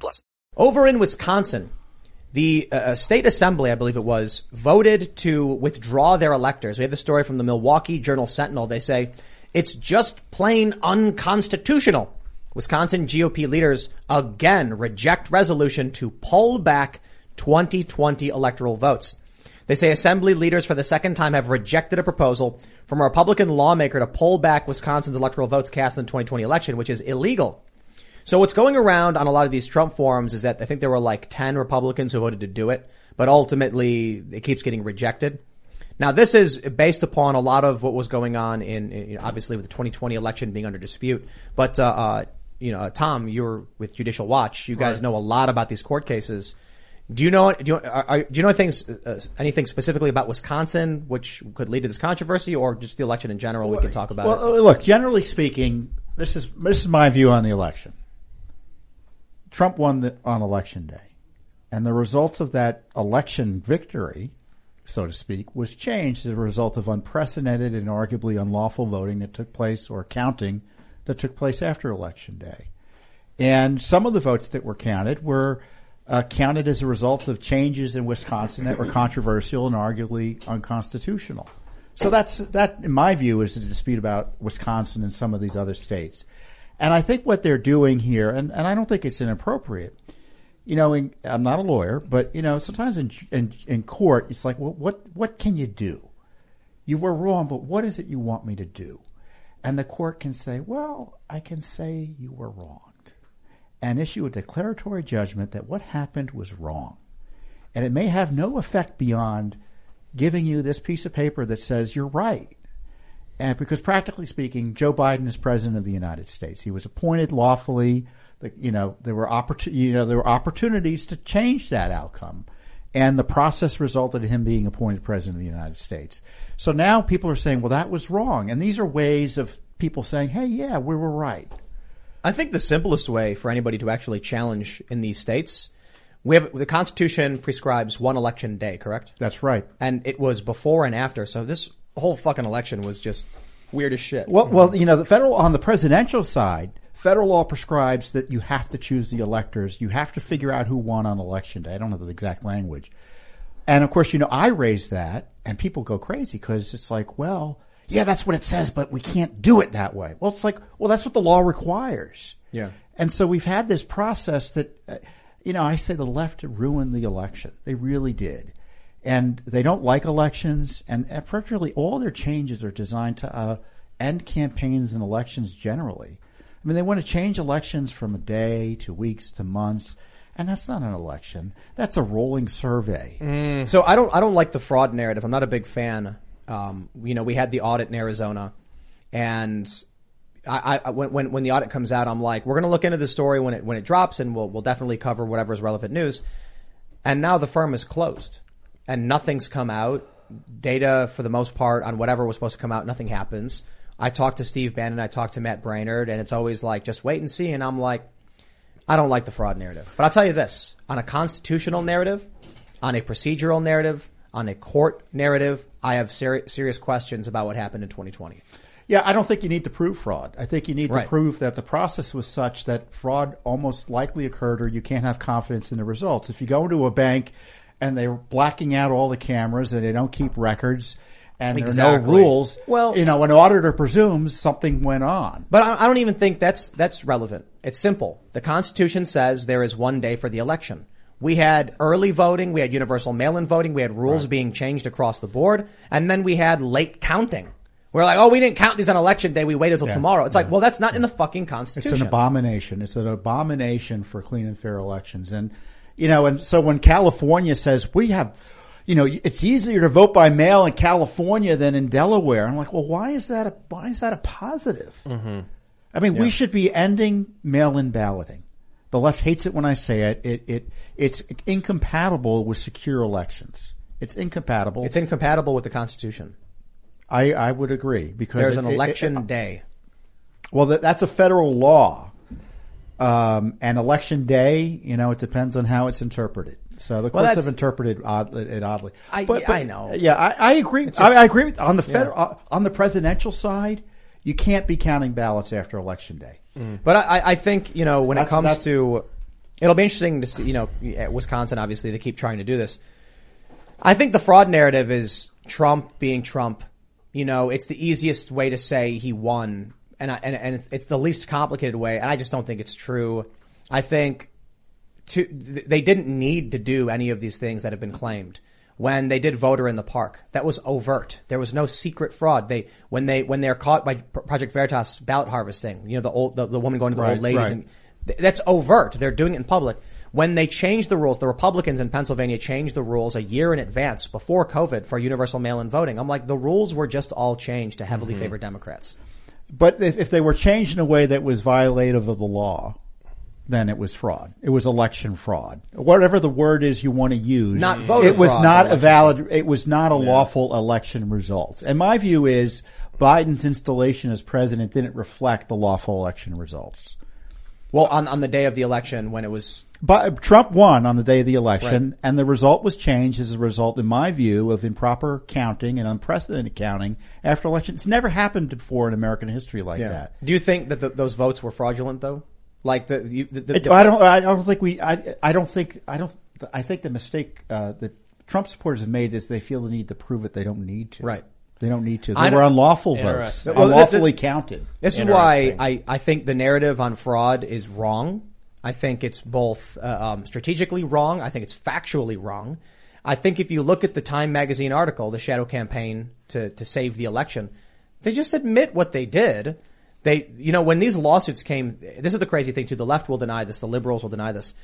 plus. Over in Wisconsin, the uh, state assembly, I believe it was, voted to withdraw their electors. We have the story from the Milwaukee Journal Sentinel. They say it's just plain unconstitutional. Wisconsin GOP leaders again reject resolution to pull back 2020 electoral votes. They say assembly leaders for the second time have rejected a proposal from a Republican lawmaker to pull back Wisconsin's electoral votes cast in the 2020 election, which is illegal. So what's going around on a lot of these Trump forums is that I think there were like 10 Republicans who voted to do it, but ultimately it keeps getting rejected. Now this is based upon a lot of what was going on in, in obviously with the 2020 election being under dispute. But, uh, uh, you know, Tom, you're with Judicial Watch. You guys Right. know a lot about these court cases. Do you know, do you, are, are- do you know things, uh, anything specifically about Wisconsin which could lead to this controversy or just the election in general? We can talk about Well, it. uh, look, generally speaking, this is this is my view on the election. Trump won the, on election day, and the results of that election victory, so to speak, was changed as a result of unprecedented and arguably unlawful voting that took place or counting that took place after election day. And some of the votes that were counted were uh, counted as a result of changes in Wisconsin that were controversial and arguably unconstitutional. So that's that, in my view, is a dispute about Wisconsin and some of these other states. And I think what they're doing here, and, and I don't think it's inappropriate. You know, in, I'm not a lawyer, but you know, sometimes in, in in court, it's like, well, what what can you do? You were wrong, but what is it you want me to do? And the court can say, well, I can say you were wronged and issue a declaratory judgment that what happened was wrong. And it may have no effect beyond giving you this piece of paper that says you're right. And because practically speaking, Joe Biden is president of the United States. He was appointed lawfully. You know, there were opportu- you know, there were opportunities to change that outcome. And the process resulted in him being appointed president of the United States. So now people are saying, well, that was wrong. And these are ways of people saying, hey, yeah, we were right. I think the simplest way for anybody to actually challenge in these states, we have the Constitution prescribes one election day, correct? That's right. And it was before and after, so this whole fucking election was just weird as shit. Well, well, you know, the federal on the presidential side, federal law prescribes that you have to choose the electors. You have to figure out who won on election day. I don't know the exact language. And of course, you know, I raise that, and people go crazy because it's like, well, yeah, that's what it says, but we can't do it that way. Well, it's like, well, that's what the law requires. Yeah. And so we've had this process that, uh, you know, I say the left ruined the election. They really did. And they don't like elections, and virtually all their changes are designed to uh, end campaigns and elections generally. I mean, they want to change elections from a day to weeks to months, and that's not an election. That's a rolling survey. So I don't I don't like the fraud narrative. I'm not a big fan. Um, you know, we had the audit in Arizona, and I, I when when when the audit comes out, I'm like, we're going to look into the story when it when it drops, and we'll we'll definitely cover whatever is relevant news. And now the firm is closed, and nothing's come out. Data for the most part on whatever was supposed to come out, nothing happens. I talked to Steve Bannon, I talked to Matt Braynard, and it's always like, just wait and see. And I'm like, I don't like the fraud narrative. But I'll tell you this on a constitutional narrative, on a procedural narrative, on a court narrative, I have seri- serious questions about what happened in 2020. Yeah, I don't think you need to prove fraud. I think you need Right. to prove that the process was such that fraud almost likely occurred or you can't have confidence in the results. If you go into a bank and they're blacking out all the cameras and they don't keep records and there are no rules, Well- you know, an auditor presumes something went on. But I, I don't even think that's that's relevant. It's simple. The Constitution says there is one day for the election. We had early voting, we had universal mail-in voting, we had rules being changed across the board, and then we had late counting. We're like, oh, we didn't count these on election day. We waited till Yeah, tomorrow. It's like, well, that's not in the fucking constitution. It's an abomination. It's an abomination for clean and fair elections. And, you know, and so when California says we have, you know, it's easier to vote by mail in California than in Delaware. I'm like, well, why is that a, why is that a positive? Mm-hmm. I mean, we should be ending mail-in balloting The left hates it when I say it. It it it's incompatible with secure elections. It's incompatible. It's incompatible with the Constitution. I I would agree because There's it- an it- it- election day. well, that, that's a federal law. Um, and election day, you know, it depends on how it's interpreted. So the courts that's- have interpreted odd, it oddly. I- I know. Yeah, I, I agree. just- I, I agree with on the federal uh, on the presidential side. You can't be counting ballots after election day. But I, I think you know when it comes to, it'll be interesting to see. You know, at Wisconsin, obviously, they keep trying to do this. I think the fraud narrative is Trump being Trump. You know, it's the easiest way to say he won, and I, and and it's, it's the least complicated way. And I just don't think it's true. I think to, th- they didn't need to do any of these things that have been claimed. When they did voter in the park, that was overt. There was no secret fraud. They when they when they're caught by Pro- Project Veritas ballot harvesting, you know the old the, the woman going to the Right, old ladies, right. and th- that's overt. They're doing it in public. When they changed the rules, the Republicans in Pennsylvania changed the rules a year in advance before COVID for universal mail-in voting. I'm like, the rules were just all changed to heavily mm-hmm. favor Democrats. But if, if they were changed in a way that was violative of the law, then it was fraud. It was election fraud. Whatever the word is you want to use. Not voter It was fraud, not a valid, it was not a lawful election result. And my view is Biden's installation as president didn't reflect the lawful election results. Well, on, on the day of the election when it was But Trump won on the day of the election, Right. and the result was changed as a result, in my view, of improper counting and unprecedented counting after election. It's never happened before in American history like that. Do you think that the, those votes were fraudulent though? Like the, you, the, the It- I don't. I don't think we. I. I don't think. I don't. I think the mistake uh, that Trump supporters have made is they feel the need to prove it. They don't need to. Right. They don't need to. They were unlawful votes. Well, unlawfully the- counted. This is why I, I think the narrative on fraud is wrong. I think it's both uh, um, strategically wrong. I think it's factually wrong. I think if you look at the Time magazine article, the shadow campaign to, to save the election, they just admit what they did. They, you know, when these lawsuits came, this is the crazy thing too. The left will deny this. The liberals will deny this.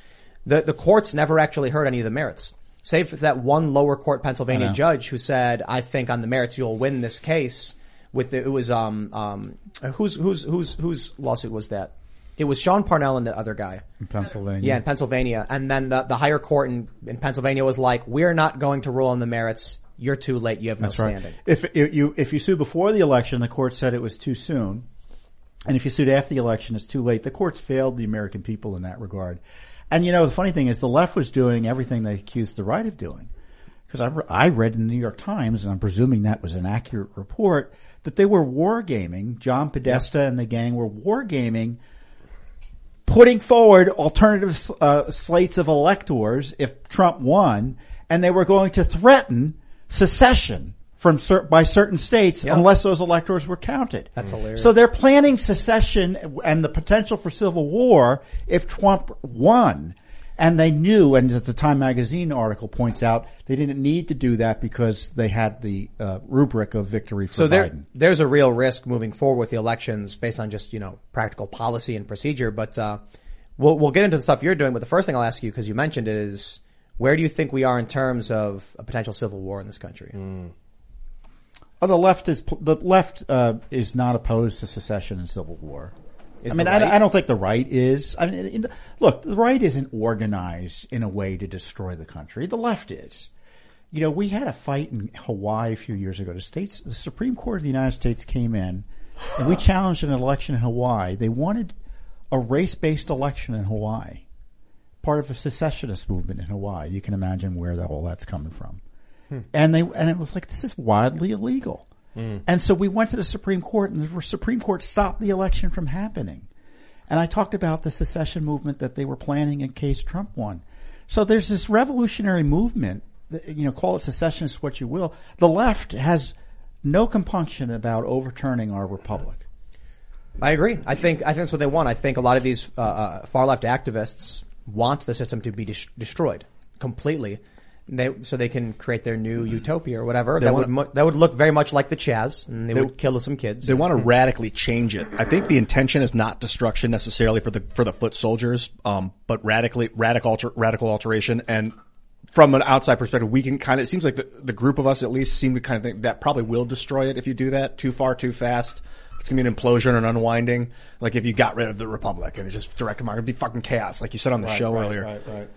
The, the courts never actually heard any of the merits. Save for that one lower court Pennsylvania judge who said, I think on the merits you'll win this case with the, it was, um, um, whose, whose, whose, whose lawsuit was that? It was Sean Parnell and the other guy. In Pennsylvania. Yeah, in Pennsylvania. And then the, the higher court in, in Pennsylvania was like, we're not going to rule on the merits. You're too late. You have no That's right. standing. If, if you if you sue before the election, the court said it was too soon, and if you sued after the election, it's too late. The courts failed the American people in that regard. And you know, the funny thing is, the left was doing everything they accused the right of doing. Because I, re- I read in the New York Times, and I'm presuming that was an accurate report, that they were wargaming. John Podesta and the gang were wargaming putting forward alternative uh, slates of electors if Trump won, and they were going to threaten secession from cer- by certain states unless those electors were counted. That's hilarious. So they're planning secession and the potential for civil war if Trump won. And they knew, and as the Time Magazine article points out, they didn't need to do that because they had the uh, rubric of victory for So there, Biden. there's a real risk moving forward with the elections based on just, you know, practical policy and procedure. But, uh, we'll, we'll get into the stuff you're doing. But the first thing I'll ask you, because you mentioned it, is where do you think we are in terms of a potential civil war in this country? Oh, the left is the left uh, is not opposed to secession and civil war. Is I mean, the I. I don't think the right is. I mean, look, the right isn't organized in a way to destroy the country. The left is. You know, we had a fight in Hawaii a few years ago. The states, the Supreme Court of the United States came in, and we challenged an election in Hawaii. They wanted a race-based election in Hawaii, part of a secessionist movement in Hawaii. You can imagine where that, all that's coming from hmm. and they and it was like this is wildly illegal. And so we went to the Supreme Court, and the Supreme Court stopped the election from happening. And I talked about the secession movement that they were planning in case Trump won. So there's this revolutionary movement. That, you know, call it secessionist, what you will. The left has no compunction about overturning our republic. I agree. I think I think that's what they want. I think a lot of these uh, uh, far left activists want the system to be des- destroyed completely. They, so they can create their new utopia or whatever that would wanna- mu- that would look very much like the Chaz, and they, would kill some kids. They want to radically change it. I think the intention is not destruction necessarily for the for the foot soldiers, um, but radically radical alter, radical alteration. And from an outside perspective, we can kind of. It seems like the, the group of us at least seem to kind of think that probably will destroy it if you do that too far too fast. It's gonna be an implosion and unwinding. Like if you got rid of the republic and it's just direct democracy, it'd be fucking chaos, like you said on the show earlier. Right, right.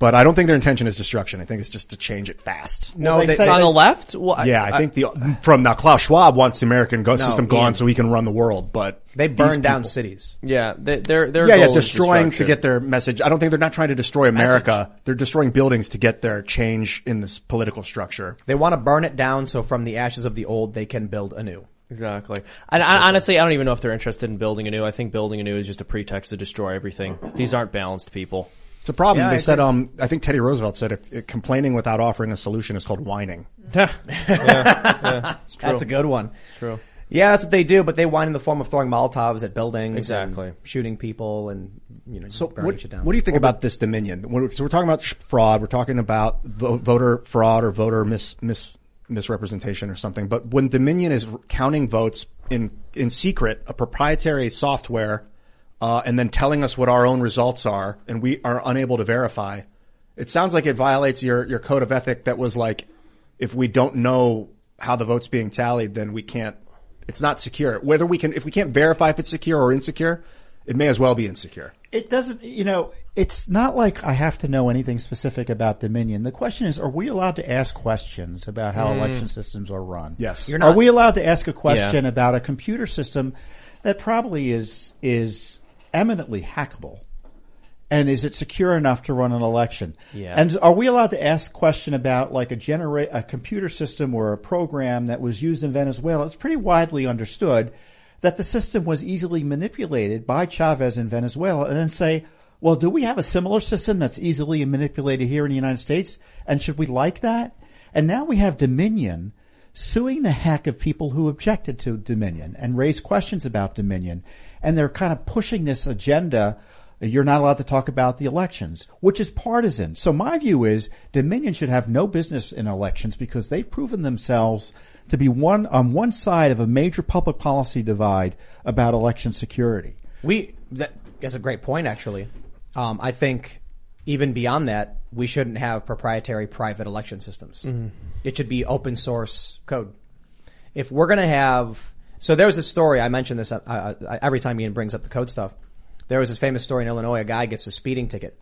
But I don't think their intention is destruction. I think it's just to change it fast. No, they they, say- on the left? Well, Yeah, I think the from now Klaus Schwab wants the American go- system gone Ian. so he can run the world, but they these burn down people- cities. yeah, they, their their Yeah, yeah, destroying to get their message. I don't think they're not trying to destroy America. They're destroying buildings to get their change in this political structure. They want to burn it down so from the ashes of the old they can build anew. Exactly. And I, honestly, I don't even know if they're interested in building a new. I think building a new is just a pretext to destroy everything. These aren't balanced people. It's a problem. Yeah, they I said, um, I think Teddy Roosevelt said, if, if complaining without offering a solution is called whining. Yeah, That's a good one. True. Yeah, that's what they do, but they whine in the form of throwing Molotovs at buildings, Exactly. and shooting people, and you know, So burning what, shit down. what do you think about this Dominion? We're- So we're talking about fraud. We're talking about vo- voter fraud or voter mis, mis, misrepresentation or something. But when Dominion is counting votes in in secret, a proprietary software, uh, and then telling us what our own results are, and we are unable to verify, it sounds like it violates your your code of ethic. That was like, if we don't know how the votes being tallied, then we can't. It's not secure. Whether we can, if we can't verify if it's secure or insecure, it may as well be insecure. It doesn't, you know, it's not like I have to know anything specific about Dominion. The question is, are we allowed to ask questions about how election systems are run? Yes. You're Are we allowed to ask a question about a computer system that probably is, is eminently hackable? And is it secure enough to run an election? Yeah. And are we allowed to ask question about like a generate, a computer system or a program that was used in Venezuela? It's pretty widely understood that the system was easily manipulated by Chavez in Venezuela and then say, well, do we have a similar system that's easily manipulated here in the United States? And should we like that? And now we have Dominion suing the heck of people who objected to Dominion and raised questions about Dominion. And they're kind of pushing this agenda. You're not allowed to talk about the elections, which is partisan. So my view is Dominion should have no business in elections because they've proven themselves to be one on one side of a major public policy divide about election security. We that, that's a great point, actually. Um, I think even beyond that, we shouldn't have proprietary private election systems. It should be open source code. If we're going to have, so there was a story I mentioned this uh, uh, every time Ian brings up the code stuff. There was this famous story in Illinois. A guy gets a speeding ticket.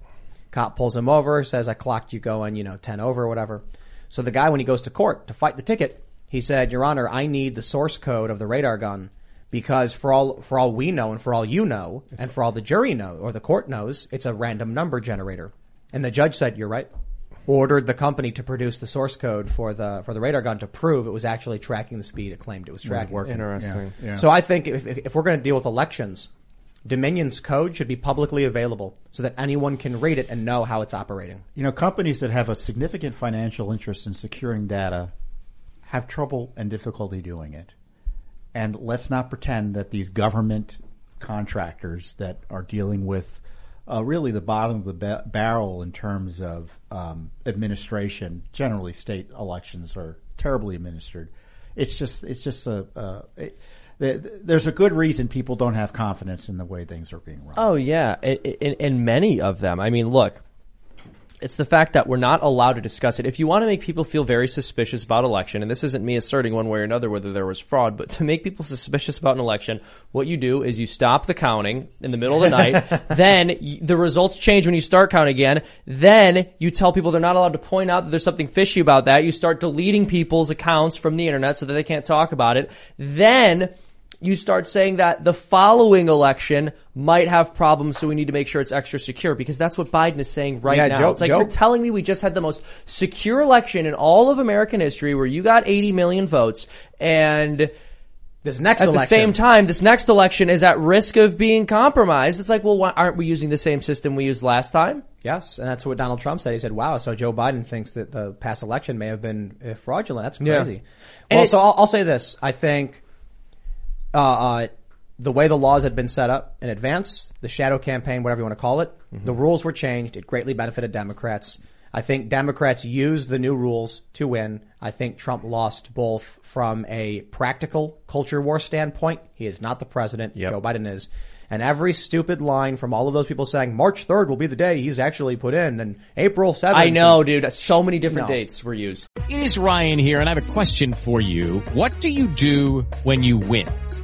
Cop pulls him over, says, "I clocked you going, you know, ten over or whatever." So the guy, when he goes to court to fight the ticket, he said, "Your Honor, I need the source code of the radar gun." because for all for all we know and for all you know and for all the jury know or the court knows, it's a random number generator. And the judge said, "You're right." Ordered the company to produce the source code for the for the radar gun to prove it was actually tracking the speed it claimed it was hmm, tracking. Interesting. Yeah. So I think if, if we're going to deal with elections, Dominion's code should be publicly available so that anyone can read it and know how it's operating. You know, companies that have a significant financial interest in securing data have trouble and difficulty doing it. And let's not pretend that these government contractors that are dealing with uh, really the bottom of the ba- barrel in terms of um, administration. Generally, state elections are terribly administered. It's just, it's just a. It, there's a good reason people don't have confidence in the way things are being run. Oh yeah, in many of them. I mean, look, it's the fact that we're not allowed to discuss it. If you want to make people feel very suspicious about election, and this isn't me asserting one way or another whether there was fraud, but to make people suspicious about an election, what you do is you stop the counting in the middle of the night. then the results change when you start counting again. Then you tell people they're not allowed to point out that there's something fishy about that. You start deleting people's accounts from the internet so that they can't talk about it. Then you start saying that the following election might have problems, so we need to make sure it's extra secure because that's what Biden is saying right Yeah, now. Joe- it's like Joe- you're telling me we just had the most secure election in all of American history where you got 80 million votes and This next at election, the same time, this next election is at risk of being compromised. It's like, well, why aren't we using the same system we used last time? Yes, and that's what Donald Trump said. He said, "Wow, so Joe Biden thinks that the past election may have been uh, fraudulent. That's crazy." And Well, it- so I'll, I'll say this: I think uh, uh, the way the laws had been set up in advance, the shadow campaign, whatever you want to call it, the rules were changed. It greatly benefited Democrats. I think Democrats used the new rules to win. I think Trump lost both from a practical culture war standpoint. He is not the president. Joe Biden is. And every stupid line from all of those people saying March 3rd will be the day he's actually put in and April 7th. I know, dude. So many different No. dates were used. It is Ryan here, and I have a question for you. What do you do when you win?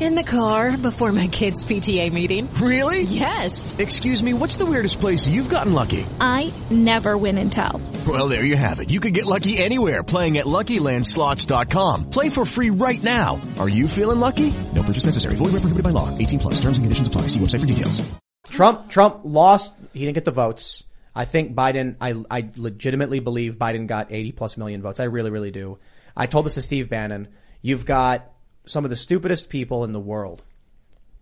In the car before my kids' PTA meeting. Really? Yes. Excuse me, what's the weirdest place you've gotten lucky? I never win and tell. Well, there you have it. You can get lucky anywhere playing at LuckyLandSlots.com. Play for free right now. Are you feeling lucky? No purchase necessary. Void where prohibited by law. 18 plus. Terms and conditions apply. See website for details. Trump Trump lost. He didn't get the votes. I think Biden. I I legitimately believe Biden got 80 plus million votes. I really really do. I told this to Steve Bannon. You've got some of the stupidest people in the world.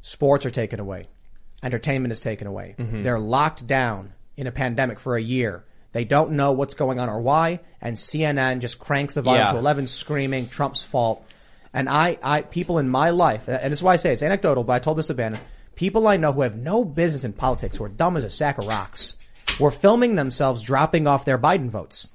Sports are taken away. Entertainment is taken away. Mm-hmm. They're locked down in a pandemic for a year. They don't know what's going on or why, and CNN just cranks the volume Yeah. to 11 screaming Trump's fault. And I, I, people in my life, and this is why I say it's anecdotal, but I told this to Bannon, people I know who have no business in politics, who are dumb as a sack of rocks, were filming themselves dropping off their Biden votes.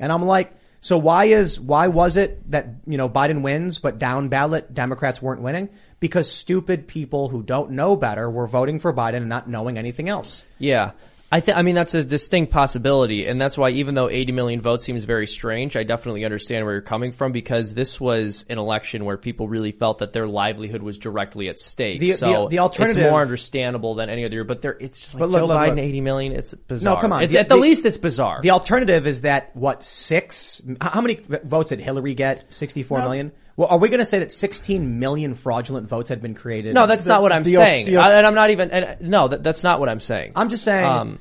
And I'm like, so why is, why was it that, you know, Biden wins, but down ballot Democrats weren't winning? Because stupid people who don't know better were voting for Biden and not knowing anything else. Yeah. I think, I mean, that's a distinct possibility. And that's why even though 80 million votes seems very strange, I definitely understand where you're coming from because this was an election where people really felt that their livelihood was directly at stake. The- so the- the alternative- it's more understandable than any other year, but there, it's just like But look, Joe look, Biden, look. 80 million, it's bizarre. No, come on. It's, The- at the, the- least, it's bizarre. The alternative is that what six? How how many votes did Hillary get? Sixty-four million. Well, are we going to say that 16 million fraudulent votes had been created? no, that's not what I'm the- saying. the- I, and I'm not even, and, no, that, that's not what I'm saying. I'm just saying. Um,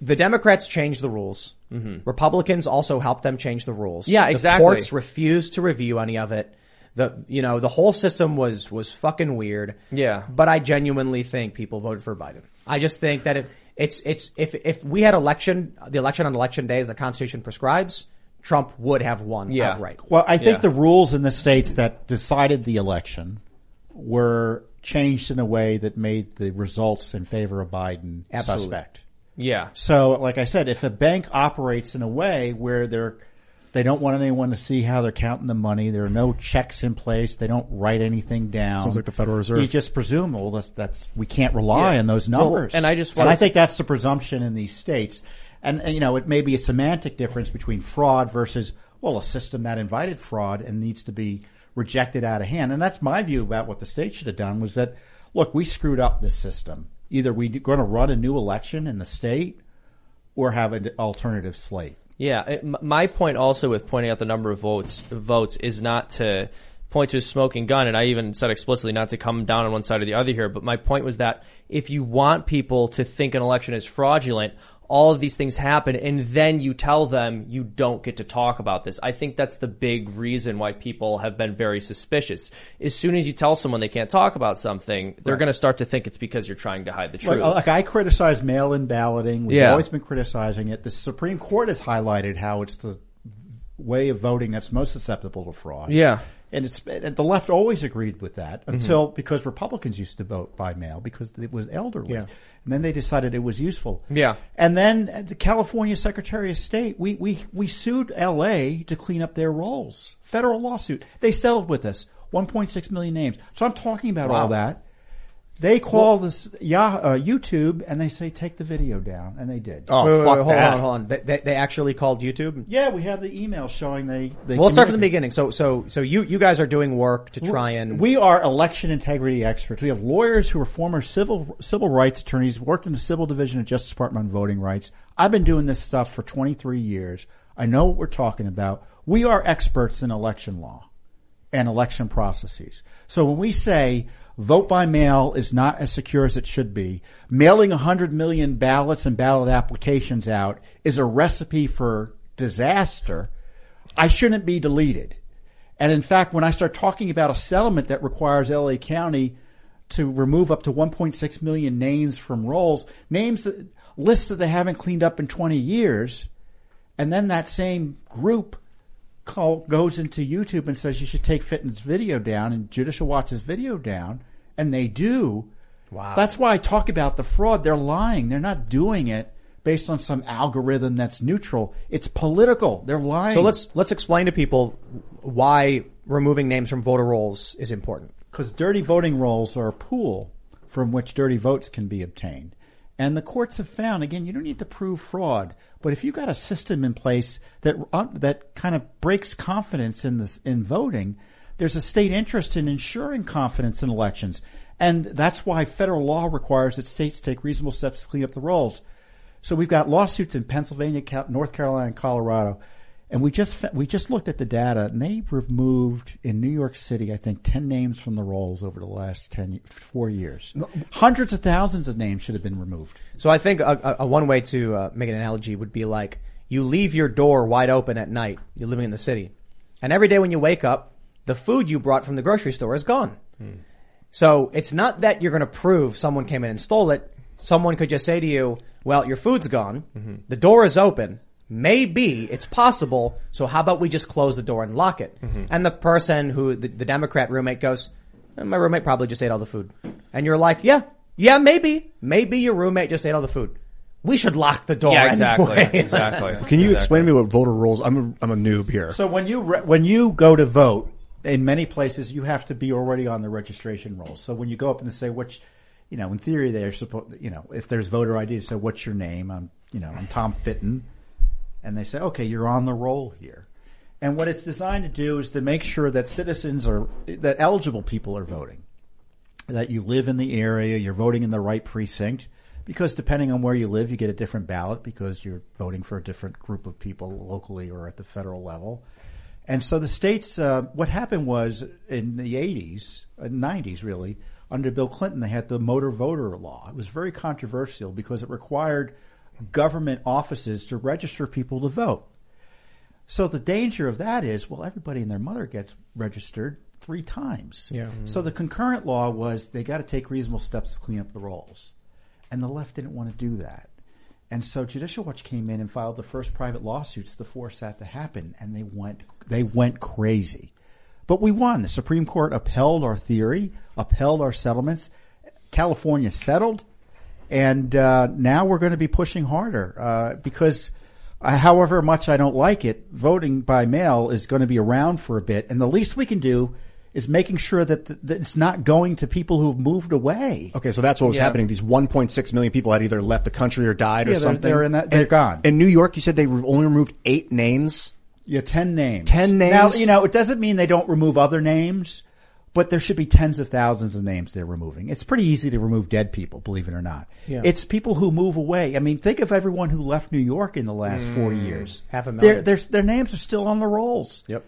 the Democrats changed the rules. Republicans also helped them change the rules. Mm-hmm. Yeah, The exactly. courts refused to review any of it. The you know the whole system was was fucking weird. Yeah. but I genuinely think people voted for Biden. I just think that if it's it's if if we had election the election on election day as the Constitution prescribes, Trump would have won Yeah. outright. Well, I think Yeah. the rules in the states that decided the election were changed in a way that made the results in favor of Biden Absolutely. suspect. Yeah. So, like I said, if a bank operates in a way where they're they don't want anyone to see how they're counting the money, there are no checks in place, they don't write anything down. Sounds like the Federal Reserve. You just presume, well, that's, that's we can't rely Yeah. on those Well, numbers. and I just and wanna I s- think that's the presumption in these states. And, and you know, it may be a semantic difference between fraud versus well, a system that invited fraud and needs to be rejected out of hand. And that's my view about what the state should have done was that look, we screwed up this system. Either we're going to run a new election in the state or have an alternative slate. Yeah, it, my point also with pointing out the number of votes votes is not to point to a smoking gun, and I even said explicitly not to come down on one side or the other here. But my point was that if you want people to think an election is fraudulent, all of these things happen, and then you tell them you don't get to talk about this. I think that's the big reason why people have been very suspicious. As soon as you tell someone they can't talk about something, they're going to start to think it's because you're trying to hide the truth. Like, like I criticize mail-in balloting. We've Yeah. always been criticizing it. The Supreme Court has highlighted how it's the way of voting that's most susceptible to fraud. Yeah. And it's and the left always agreed with that mm-hmm. until because Republicans used to vote by mail because it was elderly. Yeah. And then they decided it was useful. Yeah. And then the California Secretary of State, we, we, we sued LA to clean up their rolls. Federal lawsuit. They settled with us. 1.6 million names. So I'm talking about all that. They call this Yah, uh, YouTube and they say take the video down, and they did. Oh, Wait, wait, wait, hold that. on, hold on. They, they, they actually called YouTube. Yeah, we have the email showing they. they Well, let's start from the communicated. beginning. So, so, so you, you guys are doing work to try and We are election integrity experts. We have lawyers who are former civil civil rights attorneys, worked in the civil division of Justice Department on voting rights. I've been doing this stuff for 23 years. I know what we're talking about. We are experts in election law and election processes. So when we say vote by mail is not as secure as it should be, mailing 100 million ballots and ballot applications out is a recipe for disaster, I shouldn't be deleted. And in fact, when I start talking about a settlement that requires LA County to remove up to 1.6 million names from rolls, names that, lists that they haven't cleaned up in 20 years, And then that same group call, goes into YouTube and says you should take Fitton's video down and Judicial Watch's video down, and they do. Wow. That's why I talk about the fraud. They're lying. They're not doing it based on some algorithm that's neutral. It's political. They're lying. So let's let's explain to people why removing names from voter rolls is important. because dirty voting rolls are a pool from which dirty votes can be obtained. And the courts have found, again, you don't need to prove fraud, but if you've got a system in place that uh, that kind of breaks confidence in this in voting, there's a state interest in ensuring confidence in elections, and that's why federal law requires that states take reasonable steps to clean up the rolls. So we've got lawsuits in Pennsylvania, North Carolina, and Colorado, and we just we just looked at the data, and they removed in New York City, I think, ten names from the rolls over the last ten four years. Hundreds of thousands of names should have been removed. So I think a, a, a one way to uh, make an analogy would be like you leave your door wide open at night. You're living in the city, and every day when you wake up, the food you brought from the grocery store is gone. So it's not that you're going to prove someone came in and stole it. Someone could just say to you, "Well, your food's gone. The door is open. Maybe it's possible. So how about we just close the door and lock it?" And the person who the, the Democrat roommate goes, "Eh, "My roommate probably just ate all the food," and you're like, "Yeah, yeah, maybe, maybe your roommate just ate all the food. We should lock the door." Yeah, exactly, anyway." exactly. Can you Exactly. explain to me what voter rolls? I'm a, I'm a noob here. So when you re- when you go to vote, in many places you have to be already on the registration rolls. So when you go up and say which, you know, in theory they're supposed, you know, if there's voter ID, so what's your name? I'm, you know, I'm Tom Fitton, and they say, okay, you're on the roll here. And what it's designed to do is to make sure that citizens are that eligible people are voting, that you live in the area, you're voting in the right precinct. Because depending on where you live, you get a different ballot because you're voting for a different group of people locally or at the federal level. And so the states, uh, what happened was in the 80s, uh, 90s really, under Bill Clinton, they had the motor voter law. It was very controversial because it required government offices to register people to vote. So the danger of that is, well, everybody and their mother gets registered three times. Yeah. So the concurrent law was they got to take reasonable steps to clean up the rolls. And the left didn't want to do that. And so Judicial Watch came in and filed the first private lawsuits to force that to happen, and they went they went crazy. But we won. The Supreme Court upheld our theory, upheld our settlements. California settled, and uh, now we're going to be pushing harder uh, because, uh, however much I don't like it, voting by mail is going to be around for a bit, and the least we can do is making sure that, th- that it's not going to people who've moved away. Okay, so that's what was Yeah. happening. These 1.6 million people had either left the country or died Yeah, or they're- something. they're in that- they're And- gone. In New York, you said they re- only removed eight names. Yeah, ten names. 10 names? Now you know it doesn't mean they don't remove other names, but there should be tens of thousands of names they're removing. It's pretty easy to remove dead people, believe it or not. Yeah. It's people who move away. I mean, think of everyone who left New York in the last four years. half a Their, million. their their names are still on the rolls. Yep.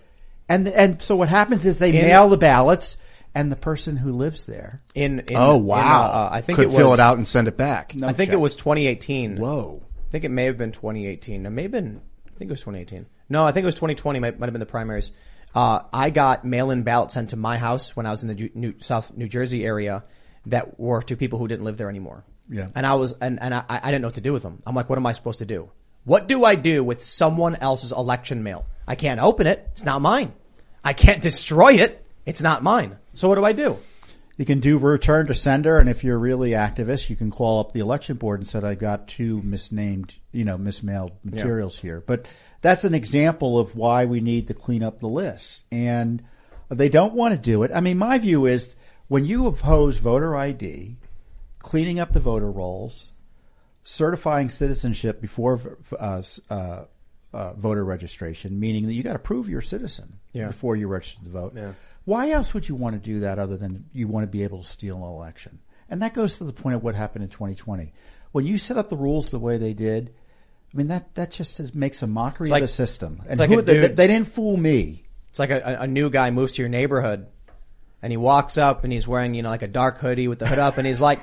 And and so what happens is they In- mail the ballots, and the person who lives there. In, in oh in, wow! uh, I think could it was, fill it out and send it back. No I think shot. it was 2018. Whoa! I think it may have been 2018. It may have been. I think it was 2018. No, I think it was 2020. Might, might have been the primaries. Uh, I got mail-in ballots sent to my house when I was in the New, South New Jersey area that were to people who didn't live there anymore. Yeah. And I was, and, and I, I didn't know what to do with them. I'm like, what am I supposed to do? What do I do with someone else's election mail? I can't open it. It's not mine. I can't destroy it. It's not mine. So what do I do? You can do return to sender, and if you're really activist, you can call up the election board and said, "I got two misnamed, you know, mismailed materials here." But that's an example of why we need to clean up the list, and they don't want to do it. I mean, my view is when you oppose voter ID, cleaning up the voter rolls, certifying citizenship before uh, uh, uh, voter registration, meaning that you got to prove you're a citizen Yeah. before you register to vote. Why else would you want to do that other than you want to be able to steal an election? And that goes to the point of what happened in 2020. When you set up the rules the way they did, I mean that that just is, makes a mockery like- of the system. And like who, a they, they didn't fool me. It's like a, a, a new guy moves to your neighborhood and he walks up and he's wearing, you know, like a dark hoodie with the hood up and he's like,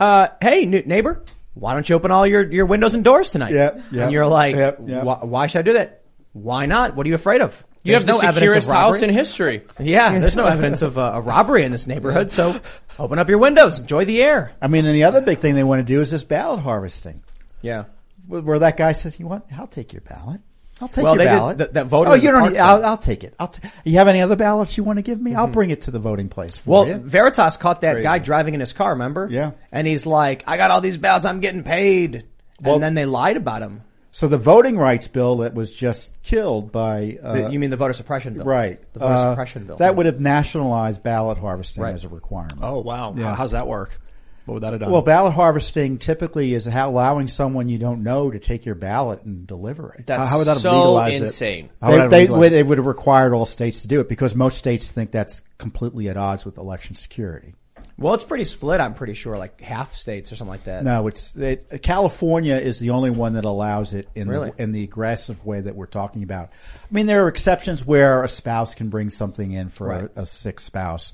uh, hey, new neighbor, why don't you open all your, your windows and doors tonight? Yep, yep, And you're like, yep, yep. "Why- why should I do that? Why not? What are you afraid of? You There's have the no evidence securest of house robbery. in history. Yeah, there's no evidence of uh, a robbery in this neighborhood, so open up your windows, enjoy the air. I mean, and the other big thing they want to do is this ballot harvesting. Yeah. Where that guy says, "You want? I'll take your ballot. I'll take Well, your they did- ballot." that- that voter Oh, you don't. Need. I'll, I'll take it. I'll. T- you have any other ballots you want to give me? I'll bring it to the voting place for Well, you. Veritas caught that guy driving in his car, remember? Yeah. And he's like, I got all these ballots, I'm getting paid. Well- and then they lied about him. So the voting rights bill that was just killed by uh, The- you mean the voter suppression bill? right The voter uh, suppression bill. that would have nationalized ballot harvesting Right. as a requirement. Oh wow. Yeah. How, how's that work? What would that have done? Well, ballot harvesting typically is how allowing someone you don't know to take your ballot and deliver it. That's how would that have so legalized it? insane. How They, that have they, legalized would, it? they would have required all states to do it because most states think that's completely at odds with election security. well, it's pretty split, I'm pretty sure, like half states or something like that. No, it's it, California is the only one that allows it in Really? the, in the aggressive way that we're talking about. I mean, there are exceptions where a spouse can bring something in for Right. a, a sick spouse,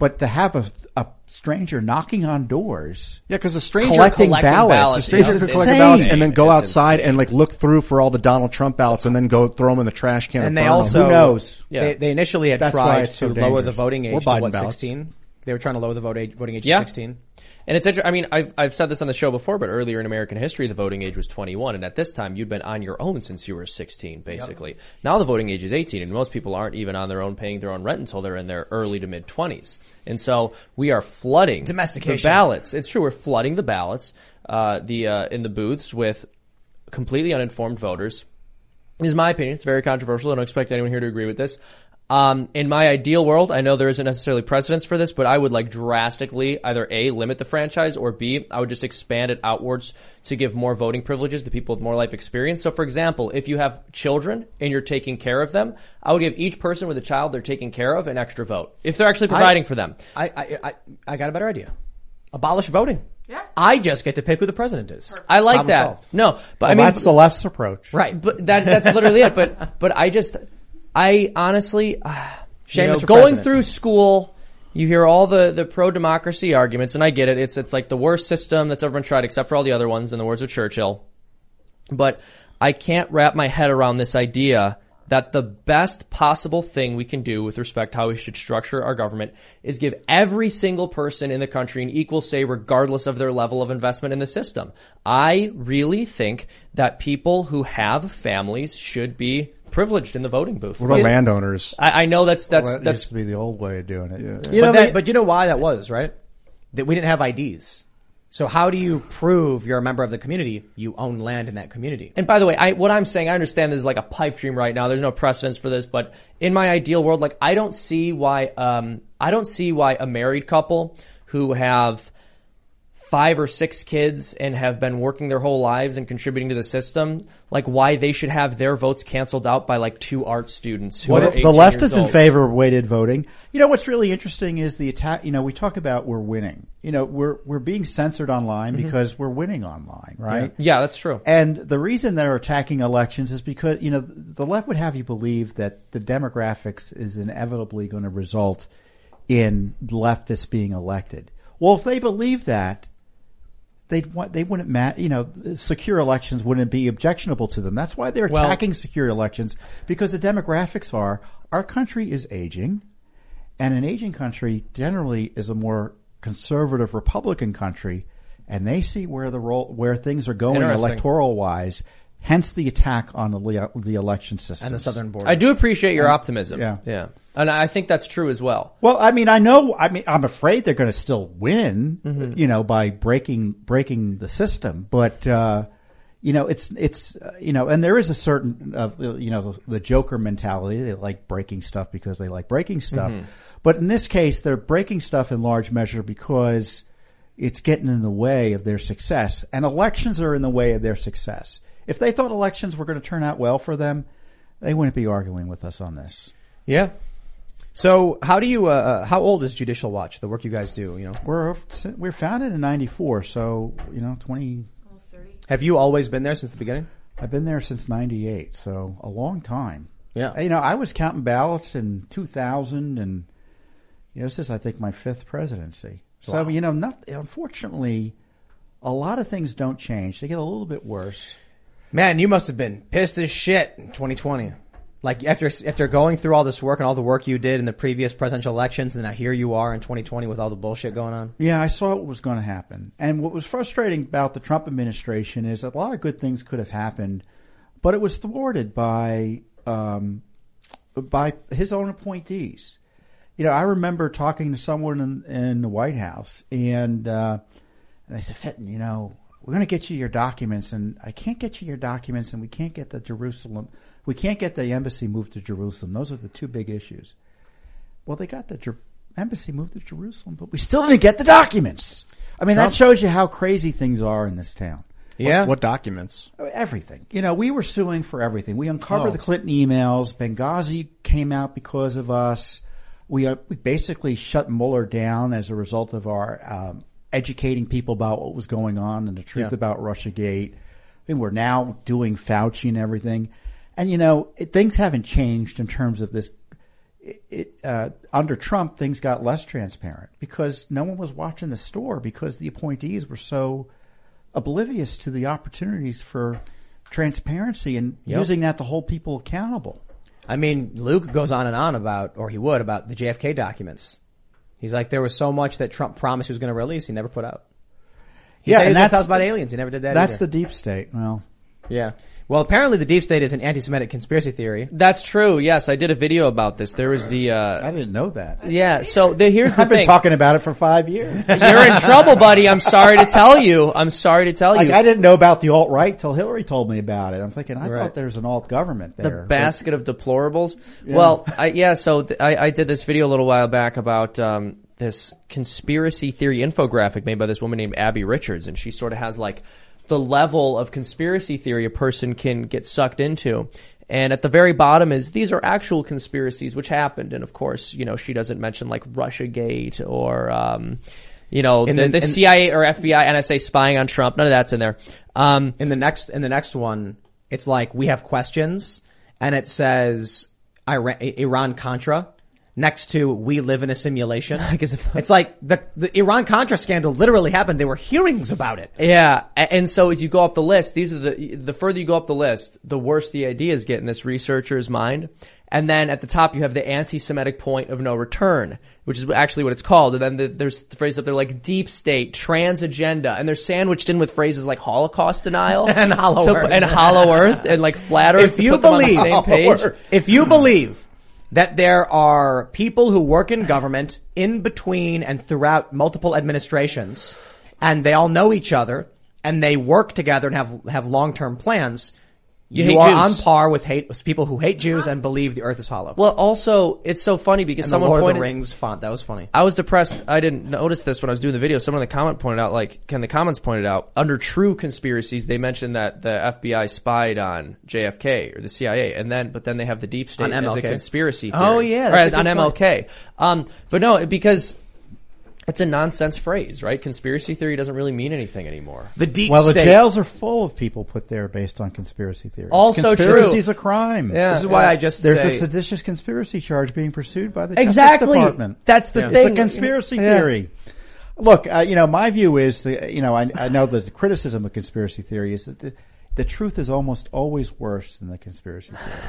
but to have a, a stranger knocking on doors, Yeah, because a stranger collecting, collecting ballots, ballots a stranger is could collect ballots and then go It's outside insane. and like look through for all the Donald Trump ballots and then go throw them in the trash can. and they burn 'em. also, Who knows? Yeah. They, they initially had That's why tried it's so to lower the dangerous. voting Or age to Biden what, ballots. 16? They were trying to lower the vote age, voting age Yeah. to 16. And it's interesting. I mean, I've I've said this on the show before, but earlier in American history, the voting age was 21, and at this time, you'd been on your own since you were 16, basically. Now the voting age is 18, and most people aren't even on their own paying their own rent until they're in their early to mid 20s. And so we are flooding Domestication. the ballots. It's true, we're flooding the ballots, uh, the uh, in the booths with completely uninformed voters. This is my opinion. It's very controversial. I don't expect anyone here to agree with this. Um, in my ideal world, I know there isn't necessarily precedence for this, but I would like drastically either A, limit the franchise, or B, I would just expand it outwards to give more voting privileges to people with more life experience. So for example, if you have children and you're taking care of them, I would give each person with a child they're taking care of an extra vote. If they're actually providing for them. I, I, I, I got a better idea. Abolish voting. Yeah. I just get to pick who the president is. I like Problem that. solved. No, but Well, I mean, that's the left's approach. Right. But that that's literally it. But but I just I honestly, uh, Seamus, for going president. through school, you hear all the the pro democracy arguments, and I get it. It's it's like the worst system that's ever been tried, except for all the other ones. In the words of Churchill, but I can't wrap my head around this idea that the best possible thing we can do with respect to how we should structure our government is give every single person in the country an equal say regardless of their level of investment in the system. I really think that people who have families should be privileged in the voting booth. What about landowners? I, I know that's that's Well, that that's used to be the old way of doing it. You know, but, that, but you know why that was, right? That we didn't have IDs. So how do you prove you're a member of the community? You own land in that community. And by the way, I, what I'm saying, I understand this is like a pipe dream right now. There's no precedence for this, but in my ideal world, like I don't see why, um, I don't see why a married couple who have five or six kids and have been working their whole lives and contributing to the system, like why they should have their votes canceled out by like two art students. Who Well, are the left years is in favor of weighted voting. You know what's really interesting is the attack. You know, we talk about we're winning. You know, we're we're being censored online Mhm. because we're winning online, right? Yeah, that's true. And the reason they're attacking elections is because you know the left would have you believe that the demographics is inevitably going to result in leftists being elected. Well, if they believe that, they'd want they wouldn't ma- you know secure elections wouldn't be objectionable to them. That's why they're Well- attacking secure elections because the demographics are our country is aging, and an aging country generally is a more conservative Republican country, and they see where the role where things are going electoral wise. Hence the attack on the, the election system And the southern border. I do appreciate your And- optimism. yeah. Yeah. And I think that's true as well. Well, I mean, I know. I mean, I'm afraid they're going to still win, Mhm. you know, by breaking breaking the system. But uh, you know, it's it's uh, you know, and there is a certain uh, you know the, the Joker mentality. They like breaking stuff because they like breaking stuff. Mhm. But in this case, they're breaking stuff in large measure because it's getting in the way of their success, and elections are in the way of their success. If they thought elections were going to turn out well for them, they wouldn't be arguing with us on this. Yeah. So how do you? Uh, uh, how old is Judicial Watch? The work you guys do, you know. We're we're founded in '94, so you know, 20. Have you always been there since the beginning? I've been there since '98, so a long time. Yeah. You know, I was counting ballots in 2000, and you know, this is I think my fifth presidency. So Wow. you know, not, unfortunately, a lot of things don't change. They get a little bit worse. Man, you must have been pissed as shit in 2020. Like after after going through all this work and all the work you did in the previous presidential elections, and now here you are in 2020 with all the bullshit going on. Yeah, I saw what was going to happen. And what was frustrating about the Trump administration is a lot of good things could have happened, but it was thwarted by um, by his own appointees. You know, I remember talking to someone in, in the White House, and uh, and they said, "Fitton, you know, we're going to get you your documents, and I can't get you your documents, and we can't get the Jerusalem, we can't get the embassy moved to Jerusalem. Those are the two big issues." Well, they got the Jer- embassy moved to Jerusalem, but we still didn't get the documents. I mean, Trump- that shows you how crazy things are in this town. Yeah. What, what documents? Everything. You know, we were suing for everything. We uncovered Oh. the Clinton emails. Benghazi came out because of us. We, uh, we basically shut Mueller down as a result of our um, educating people about what was going on and the truth Yeah. about RussiaGate. I mean, we're now doing Fauci and everything. And you know, it, things haven't changed in terms of this. It, it, uh, under Trump, things got less transparent because no one was watching the store because the appointees were so oblivious to the opportunities for transparency and Yep. using that to hold people accountable. I mean, Luke goes on and on about, or he would, about the JFK documents. He's like, there was so much that Trump promised he was going to release, he never put out. He said he was going to tell us about aliens. He never did that. That's either. the deep state. Well, yeah. Well, apparently the deep state is an anti-Semitic conspiracy theory. That's true. Yes, I did a video about this. There was the, uh, I didn't know that. yeah, so the, here's the I've been thing. talking about it for five years. You're in trouble, buddy. I'm sorry to tell you. I'm sorry to tell Like you. I didn't know about the alt right till Hillary told me about it. I'm thinking I Right. thought there's an alt government there. the there. basket of deplorables. Well, I, yeah. So th- I, I did this video a little while back about um, this conspiracy theory infographic made by this woman named Abby Richards, and she sort of has like the level of conspiracy theory a person can get sucked into. And at the very bottom is these are actual conspiracies which happened, and of course, you know, she doesn't mention like RussiaGate or. Um, you know, In the, the- the CIA or FBI, NSA spying on Trump. None of that's in there. Um, In the next, in the next one, it's like, we have questions, and it says Iran, Iran Contra. Next to we live in a simulation. it's like the the Iran Contra scandal literally happened. There were hearings about it. Yeah, and so as you go up the list, these are the the further you go up the list, the worse the ideas get in this researcher's mind. And then at the top you have the anti-Semitic point of no return, which is actually what it's called. And then the, there's the phrase up there like deep state, trans agenda, and they're sandwiched in with phrases like Holocaust denial And Hollow to- Earth. and Hollow Earth and like flat Earth. if you believe, if you believe that there are people who work in government in between and throughout multiple administrations, and they all know each other, and they work together and have have long term plans, You you, are Jews. on par with hate with people who hate Jews and believe the earth is hollow. Well, also it's so funny because and the someone Lord pointed of the Rings font that was funny. I was depressed. I didn't notice this when I was doing the video. Someone in the comment pointed out, like, can the comments pointed out, under true conspiracies, they mentioned that the FBI spied on JFK or the CIA, and then, but then they have the deep state as a conspiracy theory. Oh, yeah, Or that's as- a on. MLK. Um, but no, because it's a nonsense phrase, right? Conspiracy theory doesn't really mean anything anymore. The deep well, the jails are full of people put there based on conspiracy theories. Also true. conspiracy is a crime. Yeah. This is why I just There's say, a seditious conspiracy charge being pursued by the Justice Exactly. Department. That's the Yeah. It's thing. a conspiracy Yeah. theory. Look, uh, you know, my view is the, you know, I, I know that the criticism of conspiracy theory is that the, the truth is almost always worse than the conspiracy theory.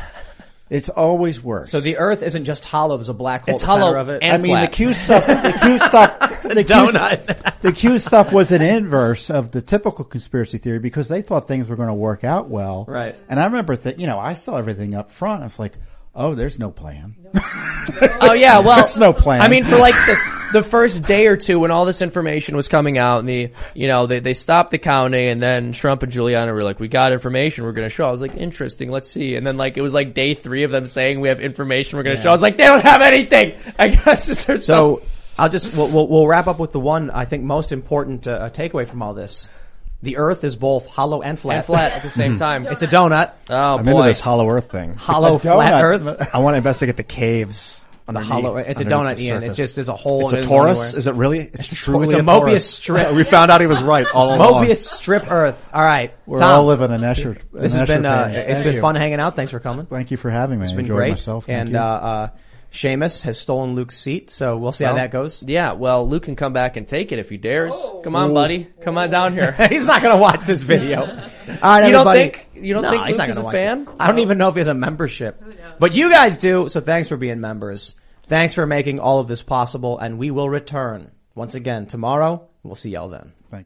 It's always worse. so the earth isn't just hollow. There's a black hole It's the center hollow of it. and I mean, the flat. Q stuff, the Q stuff, the Q, donut. the Q stuff was an inverse of the typical conspiracy theory because they thought things were going to work out well. Right. And I remember that, you know, I saw everything up front. I was like, oh, there's no plan. Oh yeah, well, There's no plan. I mean, for like the the first day or two when all this information was coming out, and the you know they they stopped the counting, and then Trump and Giuliani were like, "We got information, we're going to show." I was like, "Interesting, let's see." And then like it was like day three of them saying, "We have information, we're going to show." I was like, "They don't have anything." I guess there's some- So I'll just we'll, we'll, we'll wrap up with the one I think most important uh, takeaway from all this: the Earth is both hollow and flat. and flat at the same time. It's a donut, oh I'm into this Hollow Earth thing. hollow flat. Earth. I want to investigate the caves. The hollow. It's a donut, Ian. It's just there's a hole. It's a it isn't torus. Is it really? It's, truly it's a torus. Mobius strip. we found out he was right all along. Mobius strip Earth. All right, We're Tom, all living in Escher. This an has been Escher uh, it's Thank been you. fun hanging out. Thanks for coming. Thank you for having me. It's I been great. myself. Thank and you. uh, uh, Seamus has stolen Luke's seat, so we'll see how that goes. Yeah, well, Luke can come back and take it if he dares. Come on, buddy, come on down here. He's not going to watch this video. All right, you don't think You don't no, think he's Luke not is gonna a watch fan? it. I don't even know if he has a membership. But you guys do, so thanks for being members. Thanks for making all of this possible, and we will return once again tomorrow. We'll see y'all then. Thank